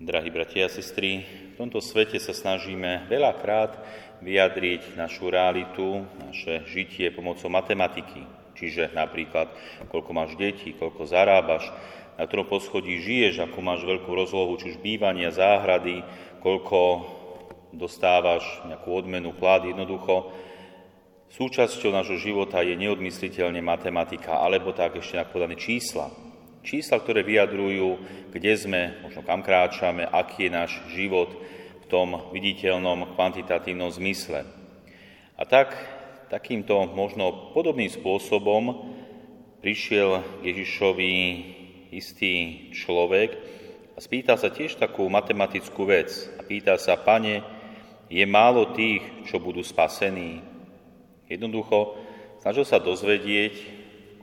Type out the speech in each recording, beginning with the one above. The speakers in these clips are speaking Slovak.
Drahí bratia a sestry, v tomto svete sa snažíme veľakrát vyjadriť našu realitu, naše žitie pomocou matematiky. Čiže napríklad, koľko máš detí, koľko zarábaš, na ktorom poschodí žiješ, akú máš veľkú rozlohu, či už bývania, záhrady, koľko dostávaš nejakú odmenu, plat, jednoducho. Súčasťou nášho života je neodmysliteľne matematika, alebo tak ešte povedané čísla. Čísla, ktoré vyjadrujú, kde sme, možno kam kráčame, aký je náš život v tom viditeľnom, kvantitatívnom zmysle. A tak, takýmto možno podobným spôsobom prišiel Ježišovi istý človek a spýta sa tiež takú matematickú vec. A pýta sa, pane, je málo tých, čo budú spasení? Jednoducho snažil sa dozvedieť,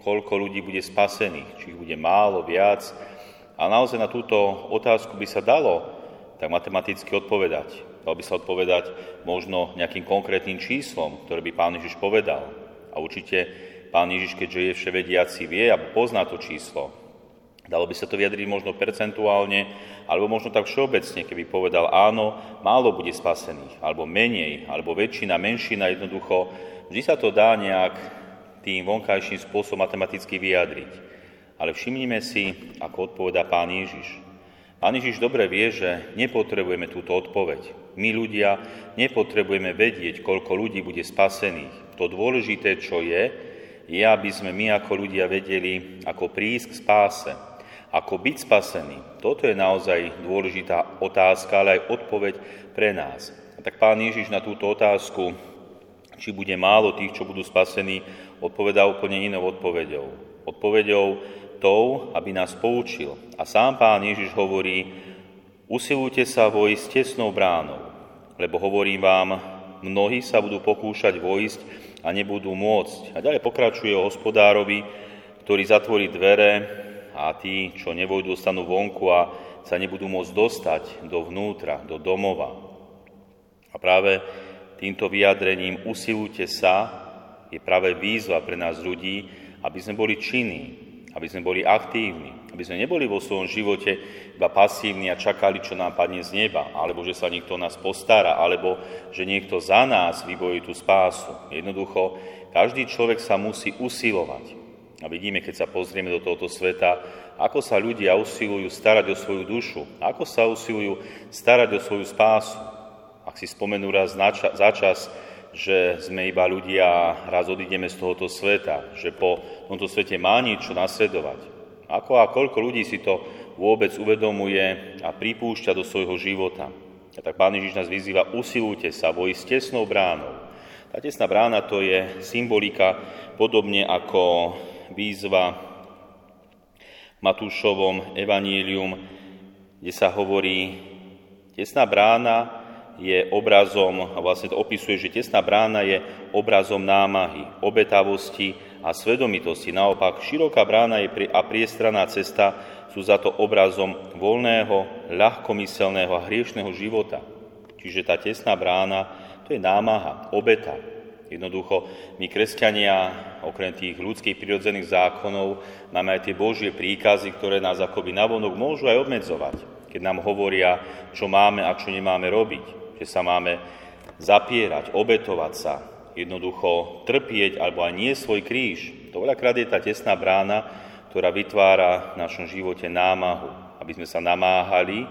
koľko ľudí bude spasených, či ich bude málo, viac. A naozaj na túto otázku by sa dalo tak matematicky odpovedať. Dalo by sa odpovedať možno nejakým konkrétnym číslom, ktoré by pán Ježiš povedal. A určite pán Ježiš, keďže je vševediaci, vie a pozná to číslo. Dalo by sa to vyjadriť možno percentuálne, alebo možno tak všeobecne, keby povedal áno, málo bude spasených, alebo menej, alebo väčšina, menšina, jednoducho. Vždy sa to dá nejak tým vonkajším spôsobom matematicky vyjadriť. Ale všimnime si, ako odpovedá pán Ježiš. Pán Ježiš dobre vie, že nepotrebujeme túto odpoveď. My ľudia nepotrebujeme vedieť, koľko ľudí bude spasených. To dôležité, čo je, je, aby sme my ako ľudia vedeli, ako prísť k spáse, ako byť spasený. Toto je naozaj dôležitá otázka, ale aj odpoveď pre nás. A tak pán Ježiš na túto otázku, či bude málo tých, čo budú spasení, odpovedá úplne inou odpovedou. Odpovedou tou, aby nás poučil. A sám pán Ježiš hovorí, usilujte sa vojsť tesnou bránou, lebo hovorím vám, mnohí sa budú pokúšať vojsť a nebudú môcť. A ďalej pokračuje o hospodárovi, ktorý zatvorí dvere a tí, čo nevojdu, dostanú vonku a sa nebudú môcť dostať dovnútra, do domova. A práve týmto vyjadrením usilujte sa, je práve výzva pre nás ľudí, aby sme boli činní, aby sme boli aktívni, aby sme neboli vo svojom živote iba pasívni a čakali, čo nám padne z neba, alebo že sa niekto o nás postará, alebo že niekto za nás vybojí tú spásu. Jednoducho, každý človek sa musí usilovať. A vidíme, keď sa pozrieme do tohoto sveta, ako sa ľudia usilujú starať o svoju dušu, ako sa usilujú starať o svoju spásu. Ak si spomenú raz za čas, že sme iba ľudia, raz odídeme z tohoto sveta, že po tomto svete má niečo nasledovať. Ako a koľko ľudí si to vôbec uvedomuje a pripúšťa do svojho života. A tak Pán Ježiš nás vyzýva, usilujte sa, vojsť tesnou bránou. Tá tesná brána to je symbolika, podobne ako výzva v Matúšovom evanílium, kde sa hovorí, tesná brána je obrazom, vlastne to opisuje, že tesná brána je obrazom námahy, obetavosti a svedomitosti. Naopak, široká brána je a priestraná cesta sú za to obrazom voľného, ľahkomyselného a hriešného života. Čiže tá tesná brána, to je námaha, obeta. Jednoducho, my kresťania, okrem tých ľudských prirodzených zákonov, máme aj tie Božie príkazy, ktoré nás akoby navonok môžu aj obmedzovať, keď nám hovoria, čo máme a čo nemáme robiť že sa máme zapierať, obetovať sa, jednoducho trpieť alebo aj nie svoj kríž. To veľakrát je tá tesná brána, ktorá vytvára v našom živote námahu, aby sme sa namáhali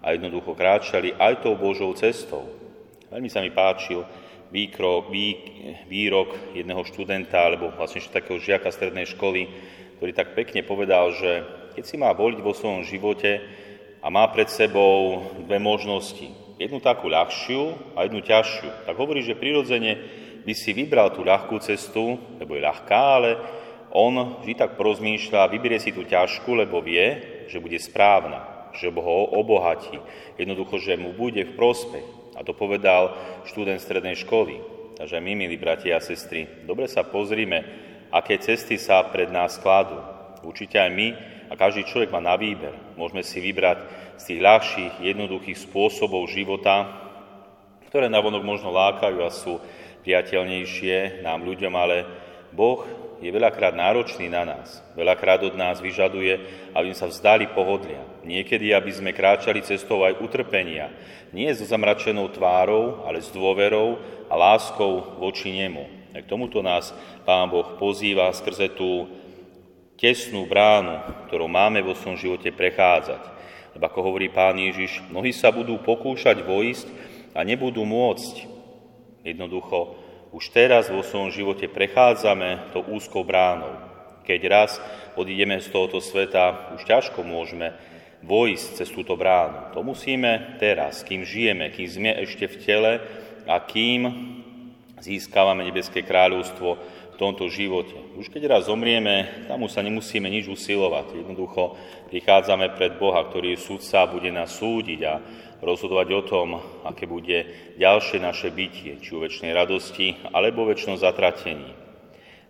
a jednoducho kráčali aj tou Božou cestou. Veľmi sa mi páčil výkrok, vý, výrok jedného študenta, alebo vlastne takého žiaka strednej školy, ktorý tak pekne povedal, že keď si má voliť vo svojom živote a má pred sebou dve možnosti, jednu takú ľahšiu a jednu ťažšiu. Tak hovorí, že prirodzene by si vybral tú ľahkú cestu, lebo je ľahká, ale on vždy tak porozmýšľa, vyberie si tú ťažkú, lebo vie, že bude správna, že ho obohatí. Jednoducho, že mu bude v prospech. A to povedal študent strednej školy. Takže my, milí bratia a sestry, dobre sa pozrime, aké cesty sa pred nás skladú. Určite aj my a každý človek má na výber. Môžeme si vybrať z tých ľahších, jednoduchých spôsobov života, ktoré navonok možno lákajú a sú priateľnejšie nám ľuďom, ale Boh je veľakrát náročný na nás. Veľakrát od nás vyžaduje, aby sme sa vzdali pohodlia. Niekedy, aby sme kráčali cestou aj utrpenia. Nie so zamračenou tvárou, ale s dôverou a láskou voči nemu. A k tomuto nás Pán Boh pozýva skrze tú tesnú bránu, ktorú máme vo svojom živote prechádzať. Lebo ako hovorí Pán Ježiš, mnohí sa budú pokúšať vojsť a nebudú môcť. Jednoducho, už teraz vo svojom živote prechádzame to úzkou bránou. Keď raz odídeme z tohoto sveta, už ťažko môžeme vojsť cez túto bránu. To musíme teraz, kým žijeme, kým sme ešte v tele a kým získavame nebeské kráľovstvo tomto živote. Už keď raz zomrieme, tam už sa nemusíme nič usilovať. Jednoducho prichádzame pred Boha, ktorý je sudca bude nás súdiť a rozhodovať o tom, aké bude ďalšie naše bytie, či o väčšnej radosti, alebo väčšnom zatratení.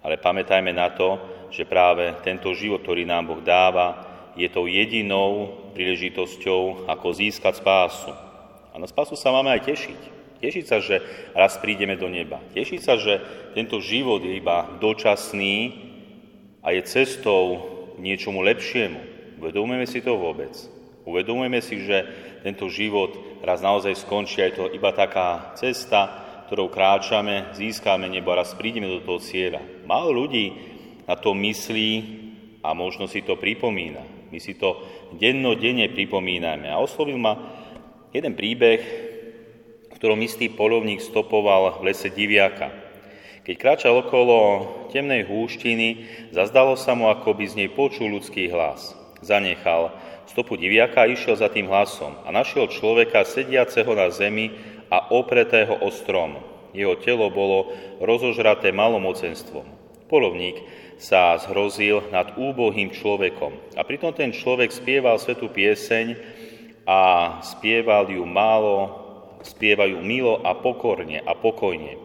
Ale pamätajme na to, že práve tento život, ktorý nám Boh dáva, je tou jedinou príležitosťou, ako získať spásu. A na spásu sa máme aj tešiť. Tešiť sa, že raz prídeme do neba. Tešiť sa, že tento život je iba dočasný a je cestou k niečomu lepšiemu. Uvedomujeme si to vôbec. Uvedomujeme si, že tento život raz naozaj skončí, aj to iba taká cesta, ktorou kráčame, získame nebo a raz prídeme do toho cieľa. Málo ľudí na to myslí a možno si to pripomína. My si to dennodenne pripomíname. A oslovil ma jeden príbeh, ktorom istý polovník stopoval v lese diviaka. Keď kráčal okolo temnej húštiny, zazdalo sa mu, ako by z nej počul ľudský hlas. Zanechal stopu diviaka išiel za tým hlasom a našiel človeka sediaceho na zemi a opretého o strom. Jeho telo bolo rozožraté malomocenstvom. Polovník sa zhrozil nad úbohým človekom. A pritom ten človek spieval svetú pieseň a spieval ju málo, spievajú milo a pokorne a pokojne.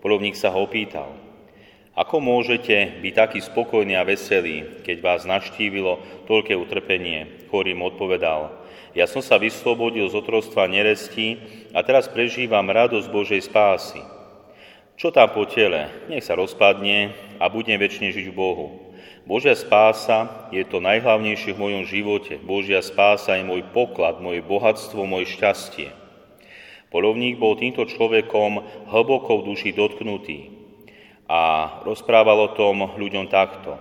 Polovník sa ho opýtal, ako môžete byť taký spokojný a veselý, keď vás naštívilo toľké utrpenie? Chorým odpovedal, ja som sa vyslobodil z otrostva nerestí a teraz prežívam radosť Božej spásy. Čo tam po tele? Nech sa rozpadne a budem väčšine žiť v Bohu. Božia spása je to najhlavnejšie v mojom živote. Božia spása je môj poklad, moje bohatstvo, moje šťastie. Polovník bol týmto človekom hlboko v duši dotknutý a rozprával o tom ľuďom takto.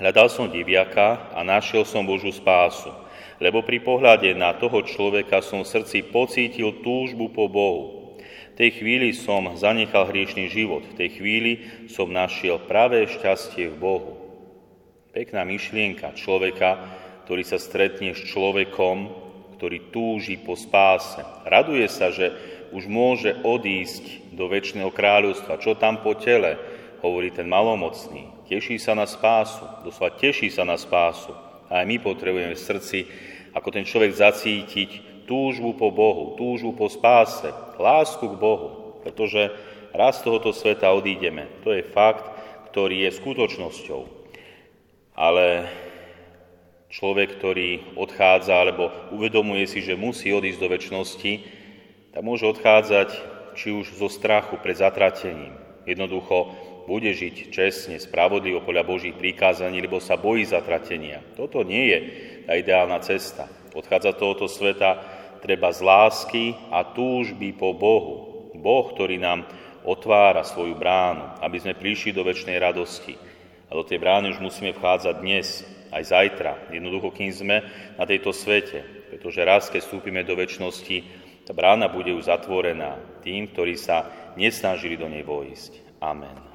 Hľadal som diviaka a našiel som Božú spásu, lebo pri pohľade na toho človeka som v srdci pocítil túžbu po Bohu. V tej chvíli som zanechal hriešný život, v tej chvíli som našiel pravé šťastie v Bohu. Pekná myšlienka človeka, ktorý sa stretne s človekom, ktorý túži po spáse. Raduje sa, že už môže odísť do väčšného kráľovstva. Čo tam po tele, hovorí ten malomocný. Teší sa na spásu, doslova teší sa na spásu. A aj my potrebujeme v srdci, ako ten človek zacítiť túžbu po Bohu, túžbu po spáse, lásku k Bohu, pretože raz z tohoto sveta odídeme. To je fakt, ktorý je skutočnosťou. Ale človek, ktorý odchádza alebo uvedomuje si, že musí odísť do väčšnosti, tak môže odchádzať či už zo strachu pred zatratením. Jednoducho bude žiť čestne, spravodlivo podľa Božích prikázaní, lebo sa bojí zatratenia. Toto nie je tá ideálna cesta. Odchádza tohoto sveta treba z lásky a túžby po Bohu. Boh, ktorý nám otvára svoju bránu, aby sme prišli do väčšnej radosti. A do tej brány už musíme vchádzať dnes, aj zajtra, jednoducho, kým sme na tejto svete. Pretože raz, keď vstúpime do väčšnosti, tá brána bude už zatvorená tým, ktorí sa nesnažili do nej vojsť. Amen.